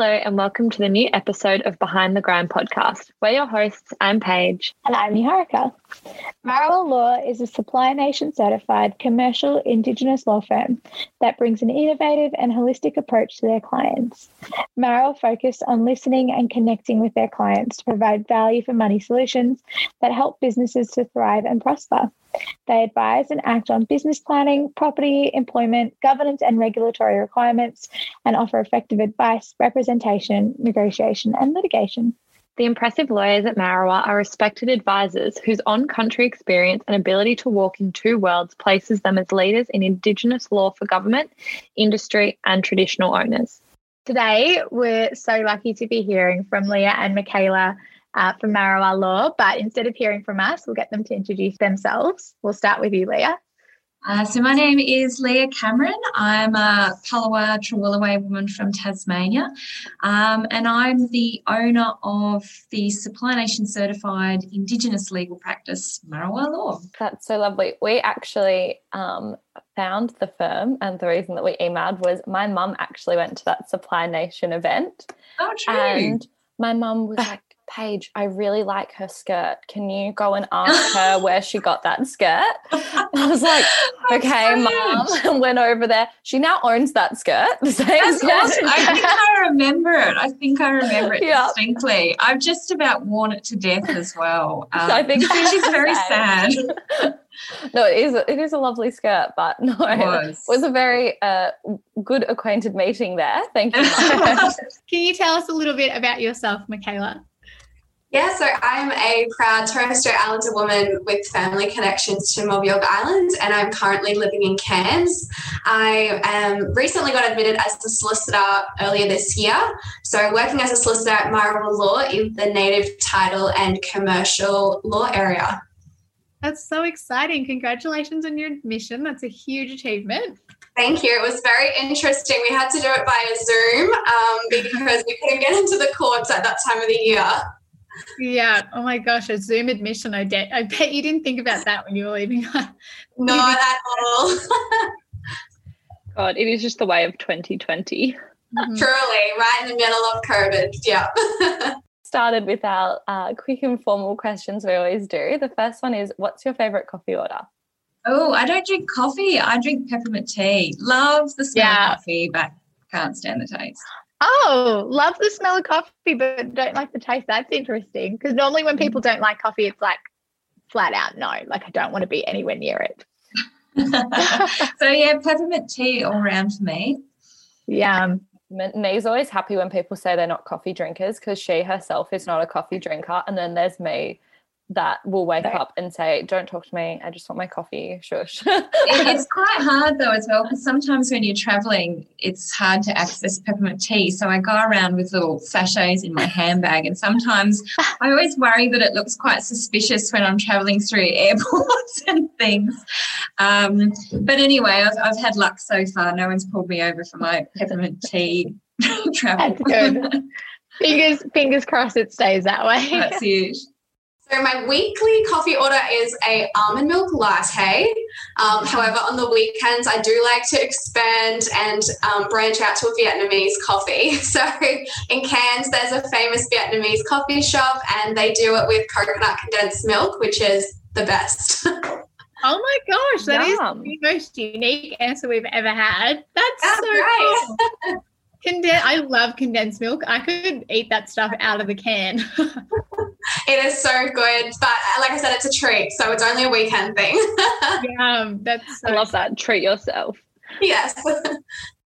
Hello, and welcome to the new episode of Behind the Grind podcast. We're your hosts. I'm Paige. And I'm Niharika. Marrawah Law is a Supply Nation certified commercial Indigenous law firm that brings an innovative and holistic approach to their clients. Marrawah focus on listening and connecting with their clients to provide value for money solutions that help businesses to thrive and prosper. They advise and act on business planning, property, employment, governance, and regulatory requirements, and offer effective advice, representation, negotiation, and litigation. The impressive lawyers at Marrawah are respected advisors whose on country experience and ability to walk in two worlds places them as leaders in Indigenous law for government, industry, and traditional owners. Today, we're so lucky to be hearing from Leah and Michaela uh, from Marrawah Law. But instead of hearing from us, we'll get them to introduce themselves. We'll start with you, Leah. Uh, so my name is Leah Cameron. I'm a Palawa Trawlwoolway woman from Tasmania, um, and I'm the owner of the Supply Nation certified Indigenous legal practice Marawa Law. That's so lovely. We actually um, found the firm, and the reason that we emailed was my mum actually went to that Supply Nation event. Oh, true. And my mum was like, Paige, I really like her skirt. Can you go and ask her where she got that skirt? And I was like, okay, mom. Went over there. She now owns that skirt. The same That's skirt. awesome. I think I remember it. I think I remember it Yeah. distinctly. I've just about worn it to death as well. Um, I think she's she's very sad. no, it is. It is a lovely skirt, but no, it Was. was a very uh, good acquainted meeting there. Thank you. Can you tell us a little bit about yourself, Michaela? Yeah, so I'm a proud Torres Strait Islander woman with family connections to Mob Island, and I'm currently living in Cairns. I um, recently got admitted as a solicitor earlier this year. So, working as a solicitor at Marrawah Law in the native title and commercial law area. That's so exciting. Congratulations on your admission. That's a huge achievement. Thank you. It was very interesting. We had to do it via Zoom um, because we couldn't get into the courts at that time of the year. Yeah. Oh my gosh, a Zoom admission. I, de- I bet you didn't think about that when you were leaving. Not at all. God, it is just the way of 2020. Mhm. Truly, right in the middle of COVID. Yeah. Started with our uh, quick and formal questions we always do. The first one is, what's your favorite coffee order? Oh, I don't drink coffee. I drink peppermint tea. Love the smell Yeah. of coffee, but can't stand the taste. Oh, love the smell of coffee, but don't like the taste. That's interesting. Because normally when people don't like coffee, it's like flat out no. Like I don't want to be anywhere near it. so yeah, peppermint tea all around for me. Yeah. Nee's always happy when people say they're not coffee drinkers because she herself is not a coffee drinker. And then there's me that will wake up and say, Don't talk to me. I just want my coffee. Shush. It- it's quite hard though as well because sometimes when you're traveling, it's hard to access peppermint tea. So I go around with little sachets in my handbag, and sometimes I always worry that it looks quite suspicious when I'm traveling through airports and things. Um, but anyway, I've, I've had luck so far. No one's pulled me over for my peppermint tea travel. That's good. fingers fingers crossed it stays that way. That's it. So my weekly coffee order is a almond milk latte. Um, however, on the weekends, I do like to expand and um, branch out to a Vietnamese coffee. So in Cairns, there's a famous Vietnamese coffee shop, and they do it with coconut condensed milk, which is the best. Oh my gosh, that is Yum. the most unique answer we've ever had. That's, That's so right. cool. Conden- I love condensed milk. I could eat that stuff out of the can. It is so good, but uh, like I said, it's a treat, so it's only a weekend thing. yeah, that's so I love that. Treat yourself. yes.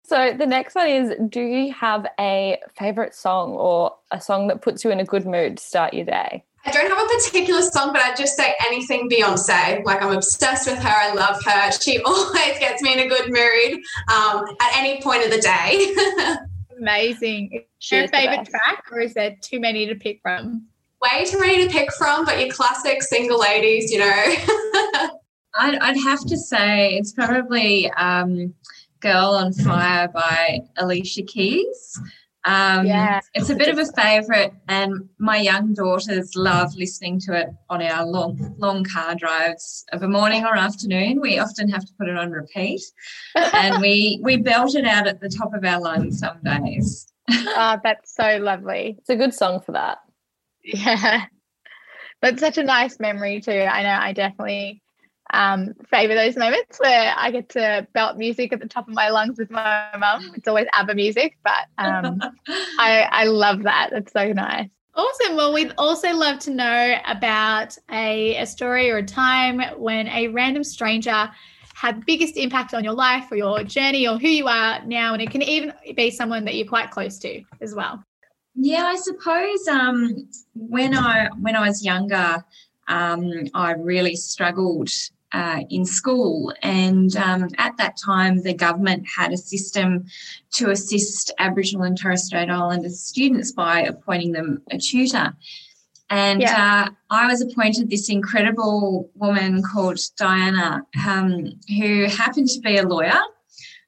So the next one is Do you have a favorite song or a song that puts you in a good mood to start your day? I don't have a particular song, but I'd just say anything Beyonce. Like I'm obsessed with her. I love her. She always gets me in a good mood um, at any point of the day. amazing. Is She there a favorite track or is there too many to pick from? Way too many to pick from, but your classic single ladies, you know. I'd, I'd have to say it's probably um, Girl on Fire by Alicia Keys. Um, Yeah. It's a bit of a favourite, and my young daughters love listening to it on our long, long car drives of a morning or afternoon. We often have to put it on repeat, and we we belt it out at the top of our lungs some days. oh, that's so lovely. It's a good song for that. Yeah. But such a nice memory too. I know I definitely um, favor those moments where I get to belt music at the top of my lungs with my mum. It's always ABBA music, but um, I, I love that. It's so nice. Awesome. Well, we'd also love to know about a, a story or a time when a random stranger had the biggest impact on your life or your journey or who you are now. And it can even be someone that you're quite close to as well. Yeah, I suppose um, when I when I was younger, um, I really struggled uh, in school. And um, at that time, the government had a system to assist Aboriginal and Torres Strait Islander students by appointing them a tutor. And yeah. uh, I was appointed this incredible woman called Diana, um, who happened to be a lawyer.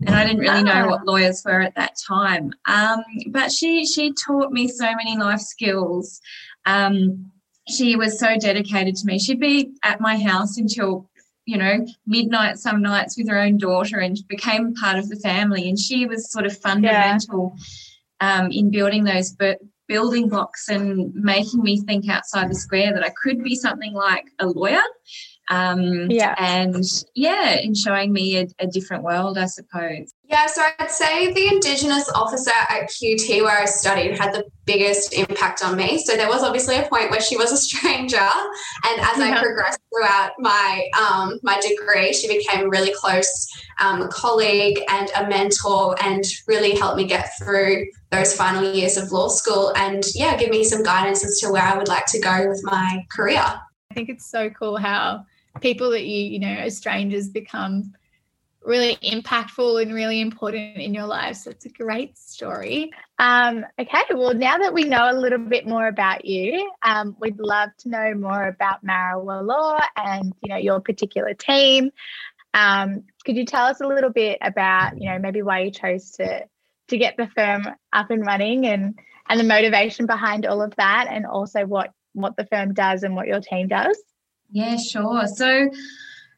And I didn't really know what ah. lawyers were at that time. Um, but she she taught me so many life skills. Um, she was so dedicated to me. She'd be at my house until you know, midnight some nights with her own daughter and became part of the family. And she was sort of fundamental yeah. um, in building those building blocks and making me think outside the square that I could be something like a lawyer. Um, yeah. And yeah, in showing me a, a different world, I suppose. Yeah, so I'd say the Indigenous officer at QT where I studied had the biggest impact on me. So there was obviously a point where she was a stranger, and as yeah. I progressed throughout my um, my degree, she became a really close um, colleague and a mentor, and really helped me get through those final years of law school, and yeah, give me some guidance as to where I would like to go with my career. I think it's so cool how people that you you know as strangers become really impactful and really important in your life. So it's a great story. Um, okay, well, now that we know a little bit more about you, um, we'd love to know more about Marrawah Law and you know your particular team. Um, could you tell us a little bit about you know maybe why you chose to to get the firm up and running and and the motivation behind all of that, and also what what the firm does and what your team does? Yeah, sure. So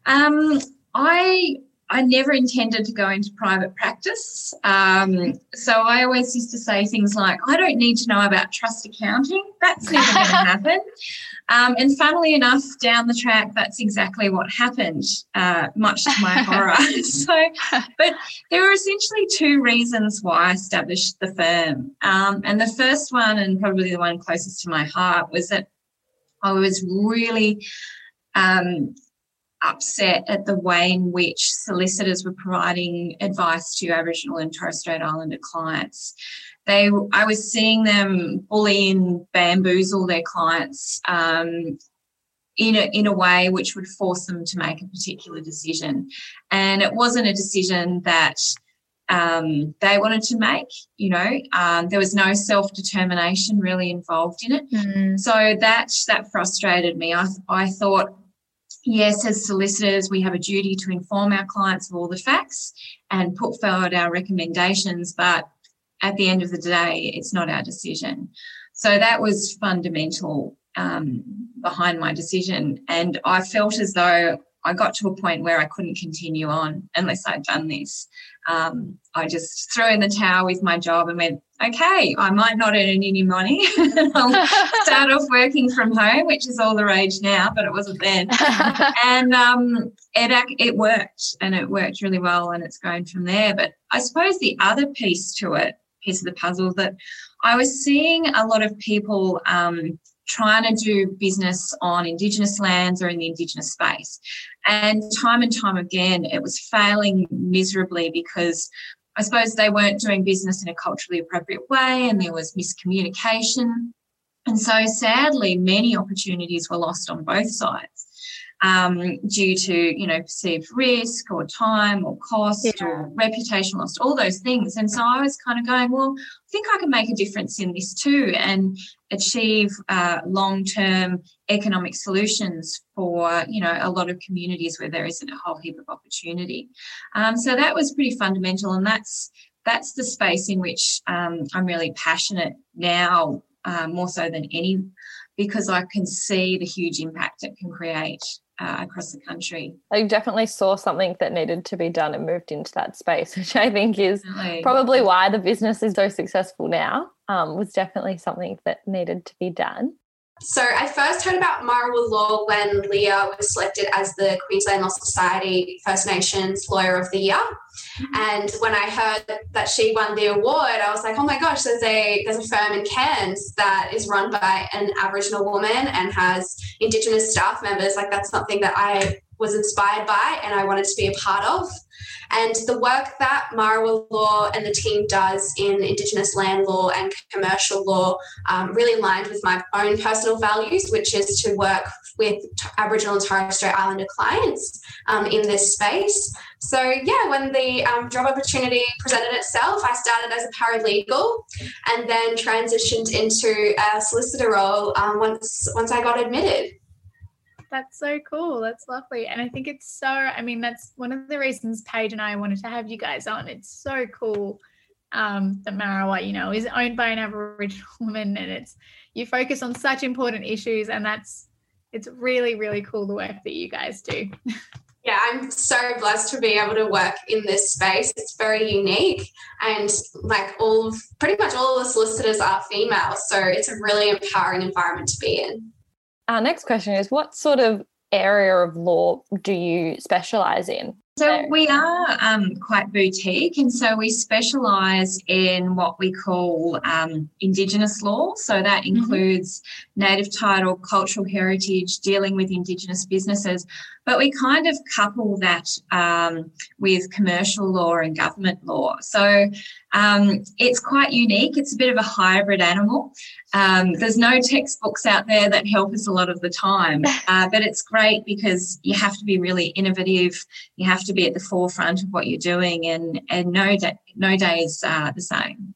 um, I I never intended to go into private practice. Um, so I always used to say things like, I don't need to know about trust accounting. That's never going to happen. Um, and funnily enough, down the track, that's exactly what happened, uh, much to my horror. so, but there were essentially two reasons why I established the firm. Um, and the first one, and probably the one closest to my heart, was that I was really um, upset at the way in which solicitors were providing advice to Aboriginal and Torres Strait Islander clients. They, I was seeing them bully and bamboozle their clients um, in a, in a way which would force them to make a particular decision. And it wasn't a decision that um, they wanted to make. You know, um, there was no self determination really involved in it. Mm. So that that frustrated me. I I thought yes, as solicitors, we have a duty to inform our clients of all the facts and put forward our recommendations, but at the end of the day, it's not our decision. So that was fundamental um, behind my decision. And I felt as though I got to a point where I couldn't continue on unless I'd done this. Um, I just threw in the towel with my job and went, okay, I might not earn any money. I'll start off working from home, which is all the rage now, but it wasn't then. and um, it, it worked and it worked really well and it's going from there. But I suppose the other piece to it, piece of the puzzle, that I was seeing a lot of people um, trying to do business on Indigenous lands or in the Indigenous space. And time and time again, it was failing miserably because I suppose they weren't doing business in a culturally appropriate way and there was miscommunication. And so sadly, many opportunities were lost on both sides um, due to you know perceived risk or time or cost yeah. or reputation lost, all those things. And so I was kind of going, well, I think I can make a difference in this too, and achieve uh, long-term economic solutions for you know a lot of communities where there isn't a whole heap of opportunity. Um, so that was pretty fundamental, and that's that's the space in which um, I'm really passionate now, uh, more so than any, because I can see the huge impact it can create uh, across the country. I definitely saw something that needed to be done and moved into that space, which I think is probably why the business is so successful now. Um, was definitely something that needed to be done. So I first heard about Marrawah Law when Leah was selected as the Queensland Law Society First Nations Lawyer of the Year. And when I heard that she won the award, I was like, oh my gosh, there's a there's a firm in Cairns that is run by an Aboriginal woman and has Indigenous staff members. Like that's something that I was inspired by and I wanted to be a part of. And the work that Marrawah Law and the team does in Indigenous land law and commercial law um, really aligned with my own personal values, which is to work with Aboriginal and Torres Strait Islander clients um, in this space. So, yeah, when the um, job opportunity presented itself, I started as a paralegal and then transitioned into a solicitor role um, once once I got admitted. That's so cool. That's lovely. And I think it's so, I mean, that's one of the reasons Paige and I wanted to have you guys on. It's so cool um, that Marrawah, you know, is owned by an Aboriginal woman and it's, you focus on such important issues and that's, it's really, really cool the work that you guys do. Yeah, I'm so blessed to be able to work in this space. It's very unique, and like all of pretty much all of the solicitors are female, so it's a really empowering environment to be in. Our next question is what sort of area of law do you specialize in? So we are um, quite boutique, and so we specialise in what we call um, Indigenous law. So that includes native title, cultural heritage, dealing with Indigenous businesses. But we kind of couple that um, with commercial law and government law. So um, it's quite unique. It's a bit of a hybrid animal. Um, there's no textbooks out there that help us a lot of the time, uh, but it's great because you have to be really innovative. You have to be at the forefront of what you're doing, and and no day, no day is uh, the same.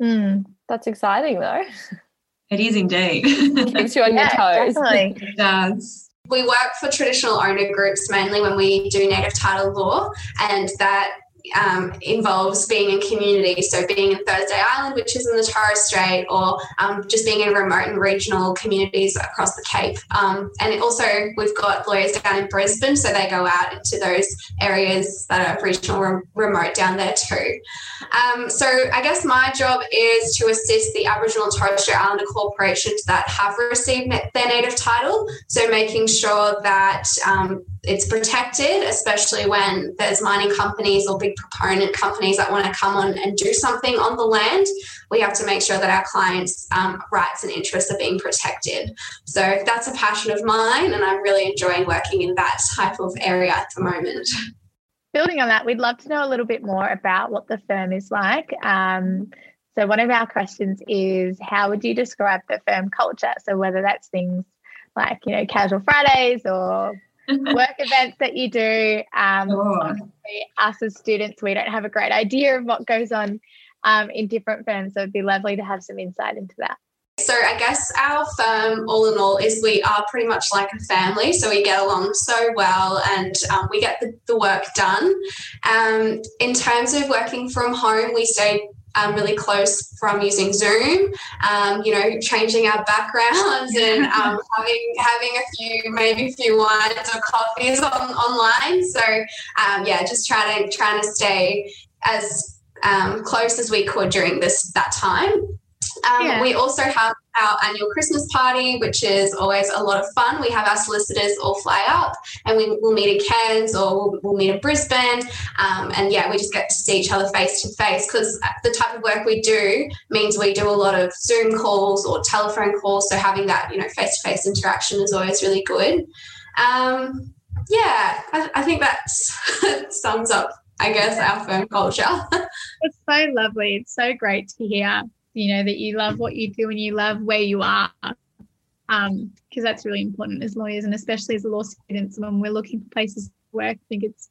Hmm, that's exciting though. It is indeed. Keeps you on your toes. definitely. it does. We work for traditional owner groups mainly when we do native title law, and that um, involves being in community. So, being in Thursday Island, which is in the Torres Strait, or um, just being in remote and regional communities across the Cape. Um, and also, we've got lawyers down in Brisbane, so they go out into those areas that are regional, re- remote down there too. Um, so, I guess my job is to assist the Aboriginal and Torres Strait Islander corporations that have received their native title. So, making sure that um, it's protected, especially when there's mining companies or big proponent companies that want to come on and do something on the land. We have to make sure that our clients' um, rights and interests are being protected. So that's a passion of mine, and I'm really enjoying working in that type of area at the moment. Building on that, we'd love to know a little bit more about what the firm is like. Um, so, one of our questions is how would you describe the firm culture? So, whether that's things like, you know, casual Fridays or work events that you do. Um, Sure. obviously, us as students, we don't have a great idea of what goes on um, in different firms. So, it'd be lovely to have some insight into that. So I guess our firm, all in all, is we are pretty much like a family. So we get along so well, and um, we get the, the work done. Um, in terms of working from home, we stay um, really close from using Zoom. Um, you know, changing our backgrounds and um, having having a few maybe a few wines or coffees on, online. So um, yeah, just trying to trying to stay as um, close as we could during this that time. Um, Yeah. We also have our annual Christmas party, which is always a lot of fun. We have our solicitors all fly up and we will meet in Cairns or we'll, we'll meet in Brisbane. Um, and yeah, we just get to see each other face to face because the type of work we do means we do a lot of Zoom calls or telephone calls. So having that, you know, face to face interaction is always really good. Um, yeah, I, I think that sums up, I guess, our firm culture. It's so lovely. It's so great to hear, you know, that you love what you do and you love where you are. Um, because that's really important as lawyers and especially as law students when we're looking for places to work. I think it's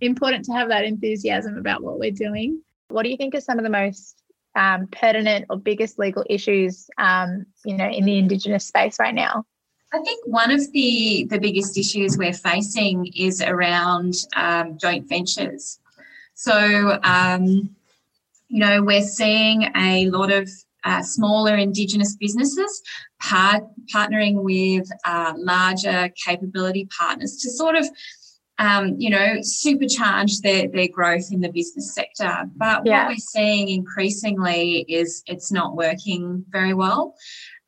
important to have that enthusiasm about what we're doing. What do you think are some of the most um, pertinent or biggest legal issues, um, you know, in the Indigenous space right now? I think one of the, the biggest issues we're facing is around um, joint ventures. So, um, you know, we're seeing a lot of uh, smaller Indigenous businesses, part, partnering with uh, larger capability partners to sort of um, you know, supercharge their, their growth in the business sector. But yeah. what we're seeing increasingly is it's not working very well.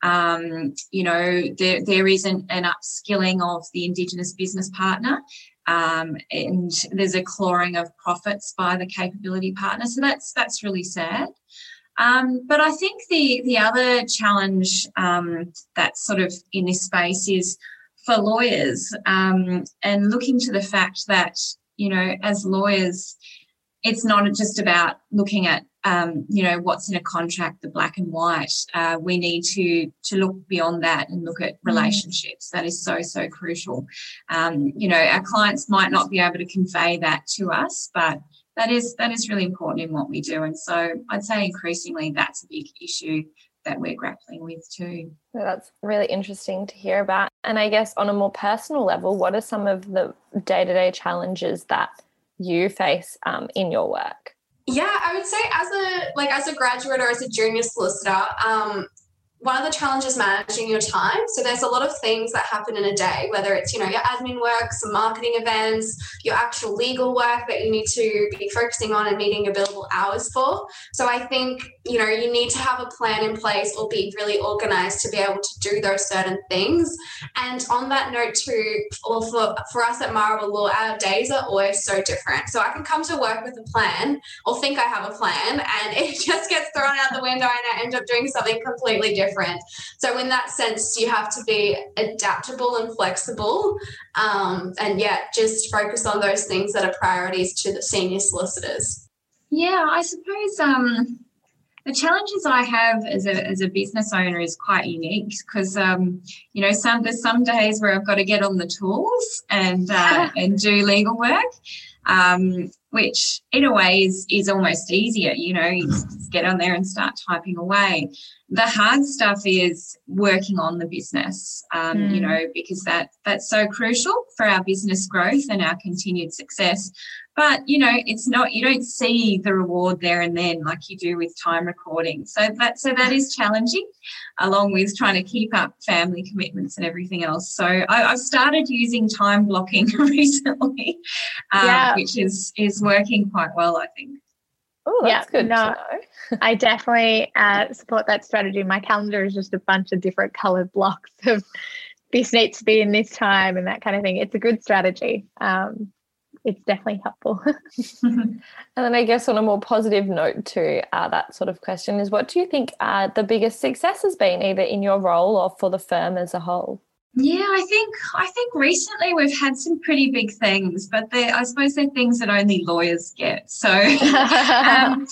Um, you know, there, there isn't an upskilling of the Indigenous business partner. Um, and there's a clawing of profits by the capability partner. So that's that's really sad. Um, but I think the the other challenge um, that's sort of in this space is for lawyers um, and looking to the fact that you know as lawyers it's not just about looking at um, you know what's in a contract the black and white. Uh, we need to to look beyond that and look at mm. relationships. That is so so crucial. Um, you know our clients might not be able to convey that to us but that is that is really important in what we do. And so i'd say increasingly that's a big issue that we're grappling with too. That's really interesting to hear about. And i guess on a more personal level what are some of the day-to-day challenges that you face um, in your work? Yeah, I would say as a like as a graduate or as a junior solicitor, um, one of the challenges managing your time. So there's a lot of things that happen in a day, whether it's, you know, your admin work, some marketing events, your actual legal work that you need to be focusing on and meeting your billable hours for. So I think, you know, you need to have a plan in place or be really organized to be able to do those certain things. And on that note too, or for, for us at Marrawah Law, our days are always so different. So I can come to work with a plan or think I have a plan and it just gets thrown out the window and I end up doing something completely different different. So, in that sense, you have to be adaptable and flexible. Um, and yet just focus on those things that are priorities to the senior solicitors. Yeah, I suppose um, the challenges I have as a, as a business owner is quite unique because um, you know some there's some days where I've got to get on the tools and uh, and do legal work, um, which in a way is is almost easier. You know, you just get on there and start typing away. The hard stuff is working on the business, um, mm. you know, because that that's so crucial for our business growth and our continued success. But you know, it's not you don't see the reward there and then like you do with time recording. So that so that is challenging, along with trying to keep up family commitments and everything else. So I, have started using time blocking recently, um, yeah. which is is working quite well, I think. Oh, that's yeah, good. No, I definitely uh, support that strategy. My calendar is just a bunch of different colored blocks of this needs to be in this time and that kind of thing. It's a good strategy. Um, it's definitely helpful. and then I guess on a more positive note to uh, that sort of question is what do you think uh, the biggest success has been either in your role or for the firm as a whole? Yeah, I think I think recently we've had some pretty big things, but I suppose they're things that only lawyers get. So um,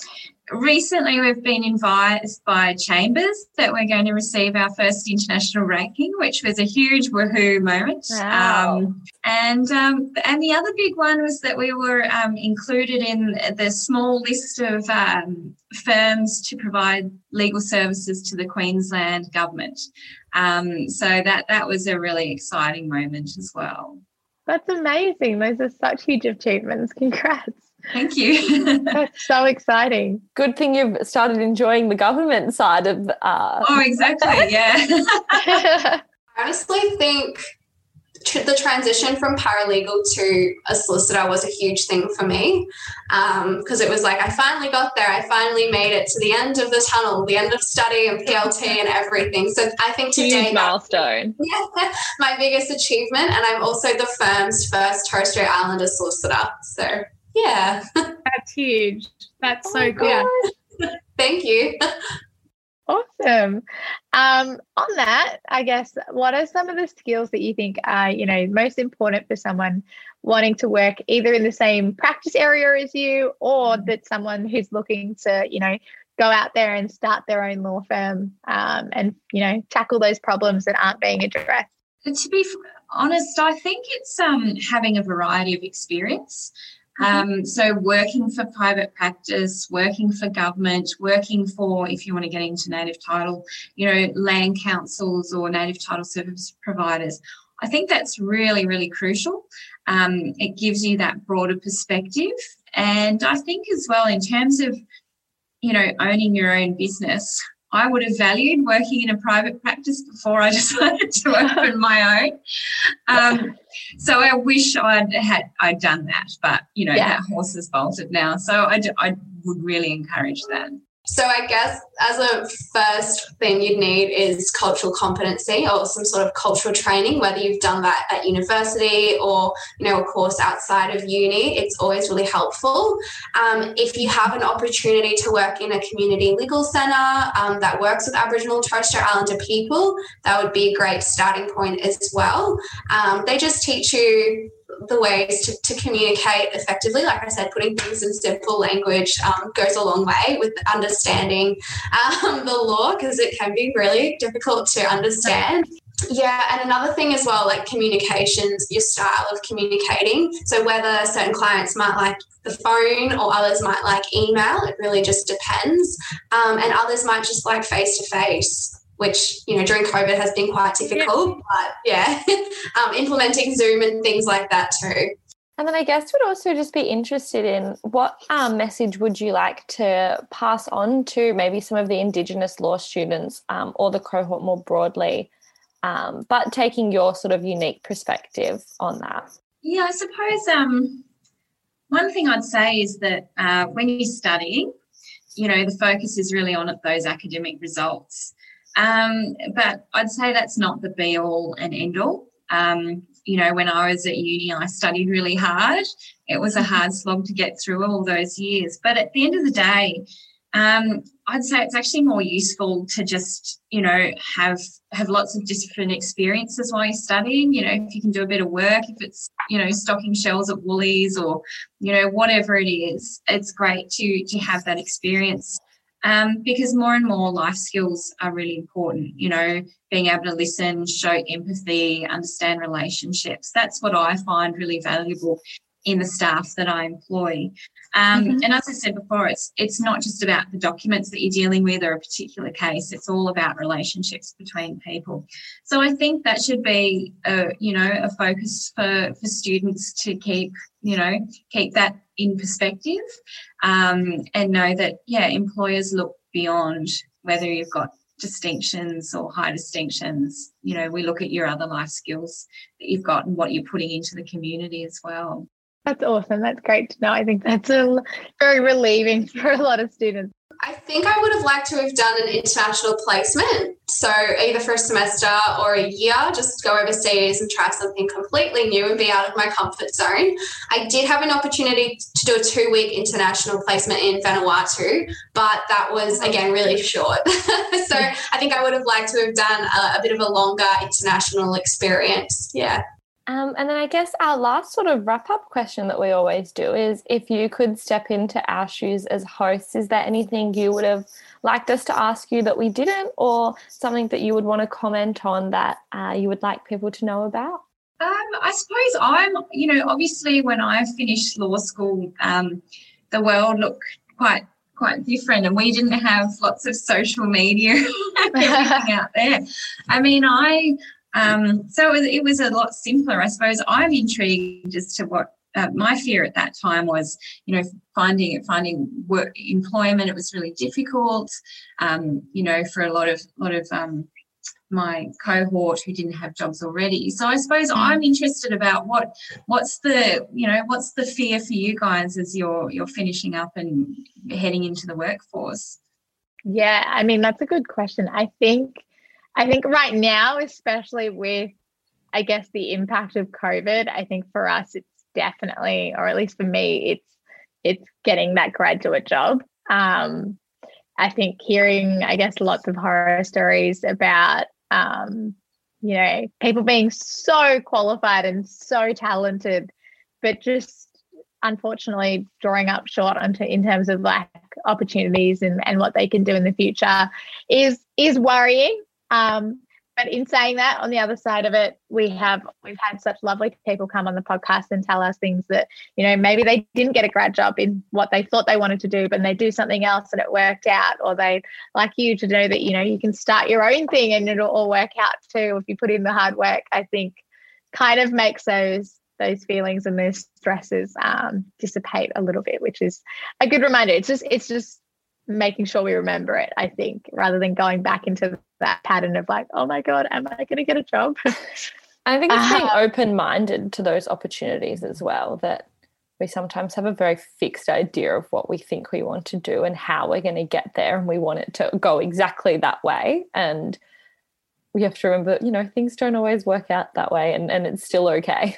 recently we've been advised by Chambers that we're going to receive our first international ranking, which was a huge woohoo moment. Wow. Um, and um, and the other big one was that we were um, included in the small list of um, firms to provide legal services to the Queensland government. Um, so that that was a really exciting moment as well. That's amazing. Those are such huge achievements. Congrats. Thank you. That's so exciting. Good thing you've started enjoying the government side of. Uh... Oh, exactly. Yeah. I honestly think the transition from paralegal to a solicitor was a huge thing for me because um, it was like I finally got there. I finally made it to the end of the tunnel, the end of study and PLT and everything. So I think today huge milestone. Yeah, my biggest achievement, and I'm also the firm's first Torres Strait Islander solicitor. So yeah. That's huge. That's so oh good. Thank you. Awesome. Um, on that, I guess, what are some of the skills that you think are, you know, most important for someone wanting to work either in the same practice area as you, or mm-hmm. that someone who's looking to, you know, go out there and start their own law firm um, and, you know, tackle those problems that aren't being addressed? To be honest, I think it's um, having a variety of experience. Mm-hmm. Um, so, working for private practice, working for government, working for, if you want to get into native title, you know, land councils or native title service providers. I think that's really, really crucial. Um, it gives you that broader perspective. And I think as well, in terms of, you know, owning your own business, I would have valued working in a private practice before I decided to open my own. Um, so I wish I'd had I'd done that, but you know yeah. that horse has bolted now. So I, I would really encourage that. So I guess as a first thing you'd need is cultural competency or some sort of cultural training, whether you've done that at university or you know a course outside of uni. It's always really helpful. Um, if you have an opportunity to work in a community legal centre um, that works with Aboriginal and Torres Strait Islander people, that would be a great starting point as well. Um, they just teach you the ways to, to communicate effectively. Like I said, putting things in simple language um, goes a long way with understanding um, the law because it can be really difficult to understand. Yeah, and another thing as well, like communications, your style of communicating. So, whether certain clients might like the phone or others might like email, it really just depends. Um, and others might just like face to face which you know during COVID has been quite difficult. Yeah. But yeah, um, implementing Zoom and things like that too. And then I guess would also just be interested in what um, message would you like to pass on to maybe some of the Indigenous law students um, or the cohort more broadly, um, but taking your sort of unique perspective on that. Yeah, I suppose um, one thing I'd say is that uh, when you're studying, you know, the focus is really on those academic results. Um, but I'd say that's not the be all and end all. Um, you know, when I was at uni, I studied really hard. It was a mm-hmm. hard slog to get through all those years. But at the end of the day, um, I'd say it's actually more useful to just, you know, have have lots of different experiences while you're studying. You know, if you can do a bit of work, if it's, you know, stocking shelves at Woolies or, you know, whatever it is, it's great to to have that experience um, because more and more life skills are really important. You know, being able to listen, show empathy, understand relationships. That's what I find really valuable in the staff that I employ. Um, mm-hmm. And as I said before, it's it's not just about the documents that you're dealing with or a particular case. It's all about relationships between people. So I think that should be a you know a focus for for students to keep you know keep that in perspective um, and know that yeah employers look beyond whether you've got distinctions or high distinctions you know we look at your other life skills that you've got and what you're putting into the community as well that's awesome. That's great to know. I think that's a, very relieving for a lot of students. I think I would have liked to have done an international placement. So, either for a semester or a year, just go overseas and try something completely new and be out of my comfort zone. I did have an opportunity to do a two week international placement in Vanuatu, but that was, again, really short. so, I think I would have liked to have done a, a bit of a longer international experience. Yeah. Um, and then I guess our last sort of wrap up question that we always do is if you could step into our shoes as hosts, is there anything you would have liked us to ask you that we didn't, or something that you would want to comment on that uh, you would like people to know about? Um, I suppose I'm, you know, obviously when I finished law school, um, the world looked quite quite different and we didn't have lots of social media out there. I mean, I um, so it was, it was, a lot simpler, I suppose. I'm intrigued as to what uh, my fear at that time was, you know, finding finding work employment. It was really difficult, um, you know, for a lot of lot of um, my cohort who didn't have jobs already. So I suppose mm. I'm interested about what what's the you know what's the fear for you guys as you're you're finishing up and heading into the workforce. Yeah, I mean that's a good question. I think I think right now, especially with, I guess, the impact of COVID, I think for us, it's definitely, or at least for me, it's it's getting that graduate job. Um, I think hearing, I guess, lots of horror stories about, um, you know, people being so qualified and so talented, but just unfortunately drawing up short in terms of like opportunities and, and what they can do in the future is is worrying um, but in saying that, on the other side of it, we have we've had such lovely people come on the podcast and tell us things that you know maybe they didn't get a grad job in what they thought they wanted to do, but they do something else and it worked out, or they like you to know that you know you can start your own thing and it'll all work out too if you put in the hard work. I think kind of makes those those feelings and those stresses um, dissipate a little bit, which is a good reminder. It's just it's just making sure we remember it, I think, rather than going back into that pattern of like, oh my God, am I going to get a job? I think it's being Uh-huh. open minded to those opportunities as well. That we sometimes have a very fixed idea of what we think we want to do and how we're going to get there, and we want it to go exactly that way. And we have to remember, you know, things don't always work out that way, and, and it's still okay.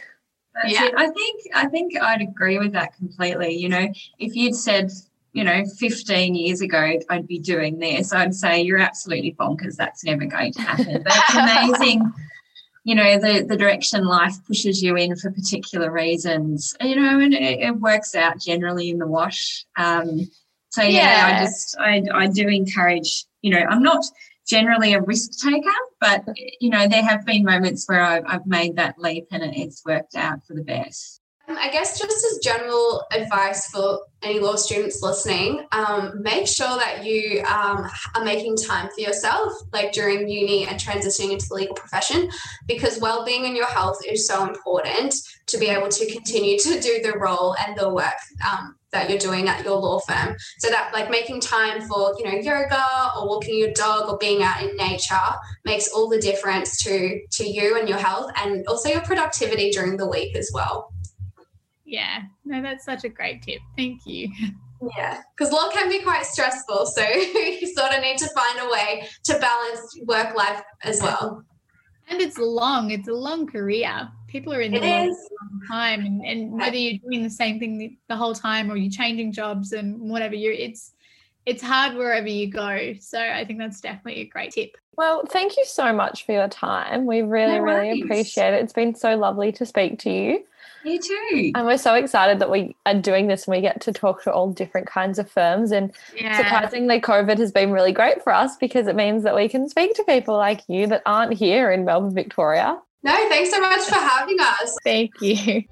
That's Yeah. it. I think I think I'd agree with that completely. You know, if you'd said, you know, 15 years ago I'd be doing this, I'd say you're absolutely bonkers. That's never going to happen. But it's amazing, you know, the the direction life pushes you in for particular reasons. You know, and it, it works out generally in the wash. Um, so yeah, I just I I do encourage. You know, I'm not generally a risk taker, but you know, there have been moments where I've, I've made that leap and it, it's worked out for the best. I guess just as general advice for any law students listening, um, make sure that you um, are making time for yourself, like during uni and transitioning into the legal profession, because well-being and your health is so important to be able to continue to do the role and the work um, that you're doing at your law firm. So that, like, making time for you know yoga or walking your dog or being out in nature makes all the difference to to you and your health, and also your productivity during the week as well. Yeah, no, that's such a great tip. Thank you. Yeah, because law can be quite stressful. So you sort of need to find a way to balance work life as well. And it's long, it's a long career. People are in It the law a long time, and, and whether you're doing the same thing the, the whole time or you're changing jobs and whatever, you're it's it's hard wherever you go. So I think that's definitely a great tip. Well, thank you so much for your time. We really, No really appreciate it. It's been so lovely to speak to you. You too. And we're so excited that we are doing this and we get to talk to all different kinds of firms. And Yeah. surprisingly, COVID has been really great for us because it means that we can speak to people like you that aren't here in Melbourne, Victoria. No, thanks so much for having us. Thank you.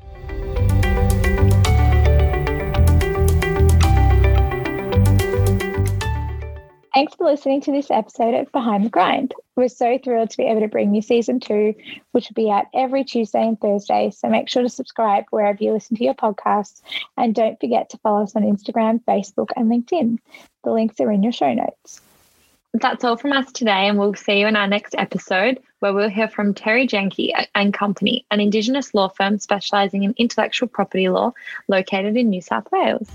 Thanks for listening to this episode of Behind the Grind. We're so thrilled to be able to bring you season two, which will be out every Tuesday and Thursday. So make sure to subscribe wherever you listen to your podcasts. And don't forget to follow us on Instagram, Facebook, and LinkedIn. The links are in your show notes. That's all from us today, and we'll see you in our next episode where we'll hear from Terri Janke and Company, an Indigenous law firm specialising in intellectual property law located in New South Wales.